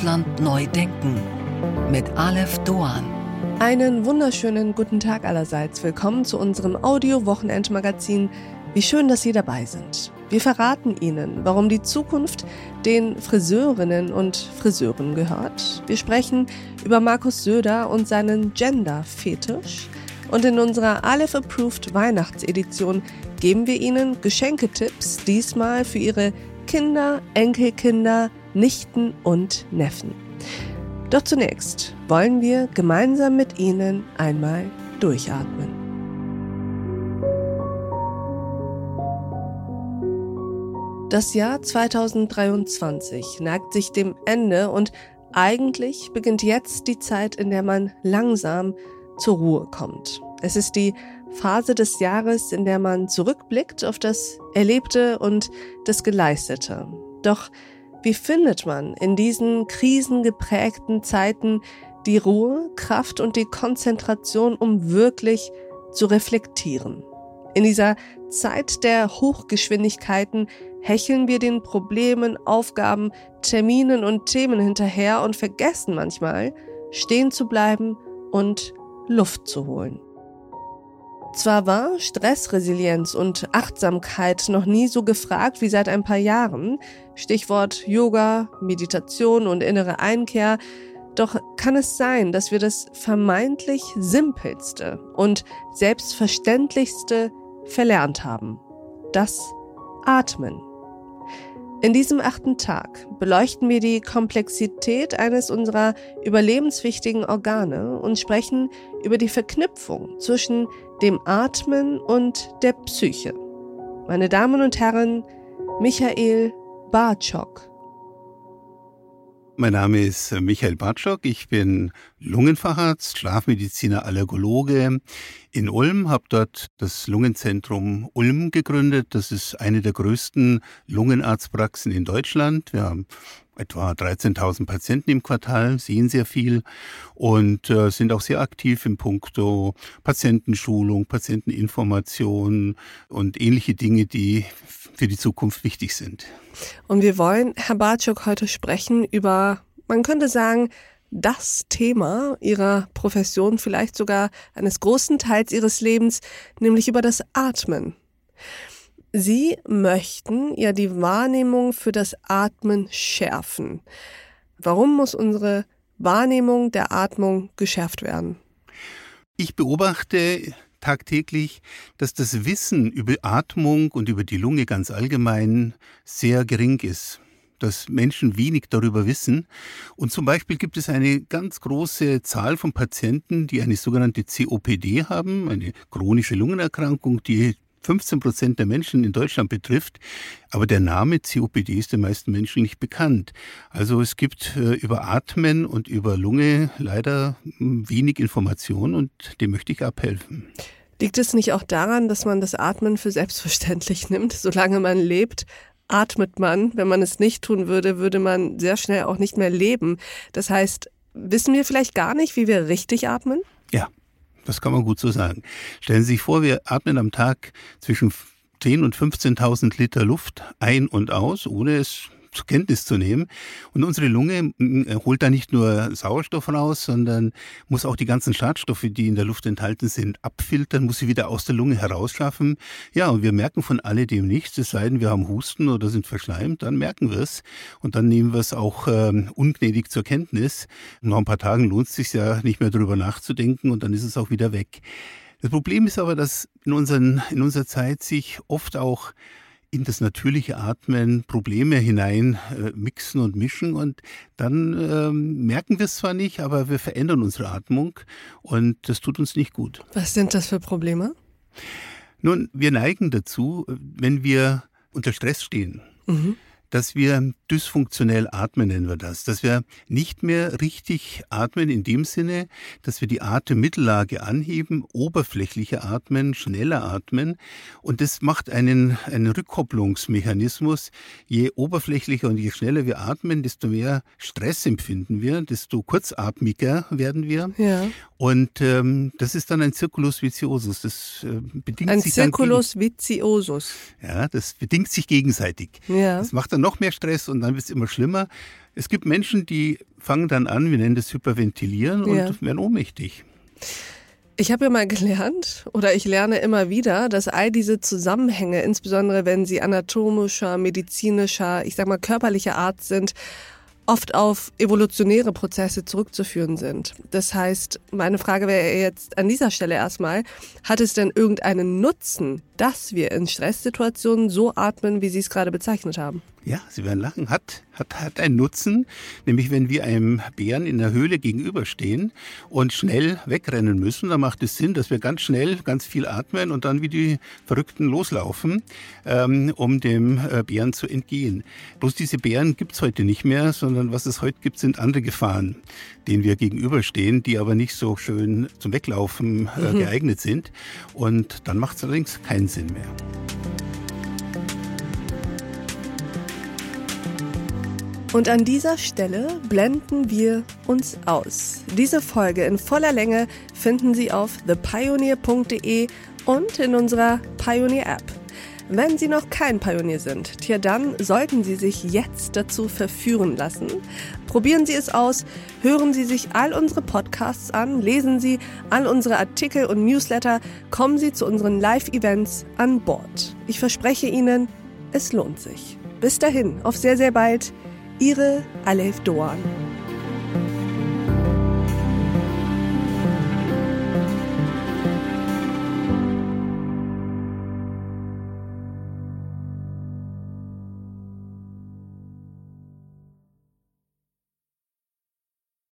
Deutschland neu denken mit Aleph Doan. Einen wunderschönen guten Tag allerseits. Willkommen zu unserem Audio-Wochenendmagazin. Wie schön, dass Sie dabei sind. Wir verraten Ihnen, warum die Zukunft den Friseurinnen und Friseuren gehört. Wir sprechen über Markus Söder und seinen Gender-Fetisch. Und in unserer Aleph Approved Weihnachtsedition geben wir Ihnen Geschenketipps, diesmal für Ihre Kinder, Enkelkinder, Nichten und Neffen. Doch zunächst wollen wir gemeinsam mit Ihnen einmal durchatmen. Das Jahr 2023 neigt sich dem Ende und eigentlich beginnt jetzt die Zeit, in der man langsam zur Ruhe kommt. Es ist die Phase des Jahres, in der man zurückblickt auf das Erlebte und das Geleistete. Doch wie findet man in diesen krisengeprägten Zeiten die Ruhe, Kraft und die Konzentration, um wirklich zu reflektieren? In dieser Zeit der Hochgeschwindigkeiten hecheln wir den Problemen, Aufgaben, Terminen und Themen hinterher und vergessen manchmal, stehen zu bleiben und Luft zu holen. Zwar war Stressresilienz und Achtsamkeit noch nie so gefragt wie seit ein paar Jahren, Stichwort Yoga, Meditation und innere Einkehr, doch kann es sein, dass wir das vermeintlich simpelste und selbstverständlichste verlernt haben. Das Atmen. In diesem achten Tag beleuchten wir die Komplexität eines unserer überlebenswichtigen Organe und sprechen über die Verknüpfung zwischen dem Atmen und der Psyche. Meine Damen und Herren, Michael Bartschok. Mein Name ist äh, Michael Bartschok. Ich bin Lungenfacharzt, Schlafmediziner, Allergologe in Ulm, habe dort das Lungenzentrum Ulm gegründet. Das ist eine der größten Lungenarztpraxen in Deutschland. Wir haben etwa 13.000 Patienten im Quartal, sehen sehr viel und äh, sind auch sehr aktiv im Punkto Patientenschulung, Patienteninformation und ähnliche Dinge, die für die Zukunft wichtig sind. Und wir wollen, Herr Bartschuk, heute sprechen über, man könnte sagen, das Thema Ihrer Profession, vielleicht sogar eines großen Teils Ihres Lebens, nämlich über das Atmen. Sie möchten ja die Wahrnehmung für das Atmen schärfen. Warum muss unsere Wahrnehmung der Atmung geschärft werden? Ich beobachte tagtäglich, dass das Wissen über Atmung und über die Lunge ganz allgemein sehr gering ist dass Menschen wenig darüber wissen. Und zum Beispiel gibt es eine ganz große Zahl von Patienten, die eine sogenannte COPD haben, eine chronische Lungenerkrankung, die 15 Prozent der Menschen in Deutschland betrifft. Aber der Name COPD ist den meisten Menschen nicht bekannt. Also es gibt äh, über Atmen und über Lunge leider hm, wenig Informationen und dem möchte ich abhelfen. Liegt es nicht auch daran, dass man das Atmen für selbstverständlich nimmt? Solange man lebt, atmet man. Wenn man es nicht tun würde, würde man sehr schnell auch nicht mehr leben. Das heißt, wissen wir vielleicht gar nicht, wie wir richtig atmen? Ja, das kann man gut so sagen. Stellen Sie sich vor, wir atmen am Tag zwischen 10.000 und 15.000 Liter Luft ein und aus, ohne es zur Kenntnis zu nehmen. Und unsere Lunge holt da nicht nur Sauerstoff raus, sondern muss auch die ganzen Schadstoffe, die in der Luft enthalten sind, abfiltern, muss sie wieder aus der Lunge herausschaffen. Ja, und wir merken von alledem nichts, es sei denn, wir haben Husten oder sind verschleimt, dann merken wir es. Und dann nehmen wir es auch ähm, ungnädig zur Kenntnis. nach ein paar Tagen lohnt es sich ja nicht mehr darüber nachzudenken und dann ist es auch wieder weg. Das Problem ist aber, dass in, unseren, in unserer Zeit sich oft auch in das natürliche Atmen Probleme hinein äh, mixen und mischen und dann ähm, merken wir es zwar nicht, aber wir verändern unsere Atmung und das tut uns nicht gut. Was sind das für Probleme? Nun, wir neigen dazu, wenn wir unter Stress stehen. Mhm dass wir dysfunktionell atmen, nennen wir das, dass wir nicht mehr richtig atmen in dem Sinne, dass wir die Atemmittellage anheben, oberflächlicher atmen, schneller atmen und das macht einen, einen Rückkopplungsmechanismus. Je oberflächlicher und je schneller wir atmen, desto mehr Stress empfinden wir, desto kurzatmiger werden wir. Ja. Und ähm, das ist dann ein Circulus viciosus. Das äh, bedingt ein sich Circulus viciosus. Ja, das bedingt sich gegenseitig. Ja. Das macht dann dann noch mehr Stress und dann wird es immer schlimmer. Es gibt Menschen, die fangen dann an, wir nennen das Hyperventilieren und Ja. werden ohnmächtig. Ich habe ja mal gelernt oder ich lerne immer wieder, dass all diese Zusammenhänge, insbesondere wenn sie anatomischer, medizinischer, ich sag mal körperlicher Art sind, oft auf evolutionäre Prozesse zurückzuführen sind. Das heißt, meine Frage wäre jetzt an dieser Stelle erstmal, hat es denn irgendeinen Nutzen, dass wir in Stresssituationen so atmen, wie Sie es gerade bezeichnet haben? Ja, Sie werden lachen. Hat, hat, hat einen Nutzen, nämlich wenn wir einem Bären in der Höhle gegenüberstehen und schnell wegrennen müssen, dann macht es Sinn, dass wir ganz schnell ganz viel atmen und dann wie die Verrückten loslaufen, ähm, um dem äh, Bären zu entgehen. Bloß diese Bären gibt's heute nicht mehr, sondern was es heute gibt, sind andere Gefahren, denen wir gegenüberstehen, die aber nicht so schön zum Weglaufen äh, geeignet sind. Und dann macht es allerdings keinen Sinn mehr. Und an dieser Stelle blenden wir uns aus. Diese Folge in voller Länge finden Sie auf thepioneer.de und in unserer Pioneer App. Wenn Sie noch kein Pionier sind, tja, dann sollten Sie sich jetzt dazu verführen lassen. Probieren Sie es aus, hören Sie sich all unsere Podcasts an, lesen Sie all unsere Artikel und Newsletter, kommen Sie zu unseren Live-Events an Bord. Ich verspreche Ihnen, es lohnt sich. Bis dahin, auf sehr, sehr bald. Ihre Alef Doan.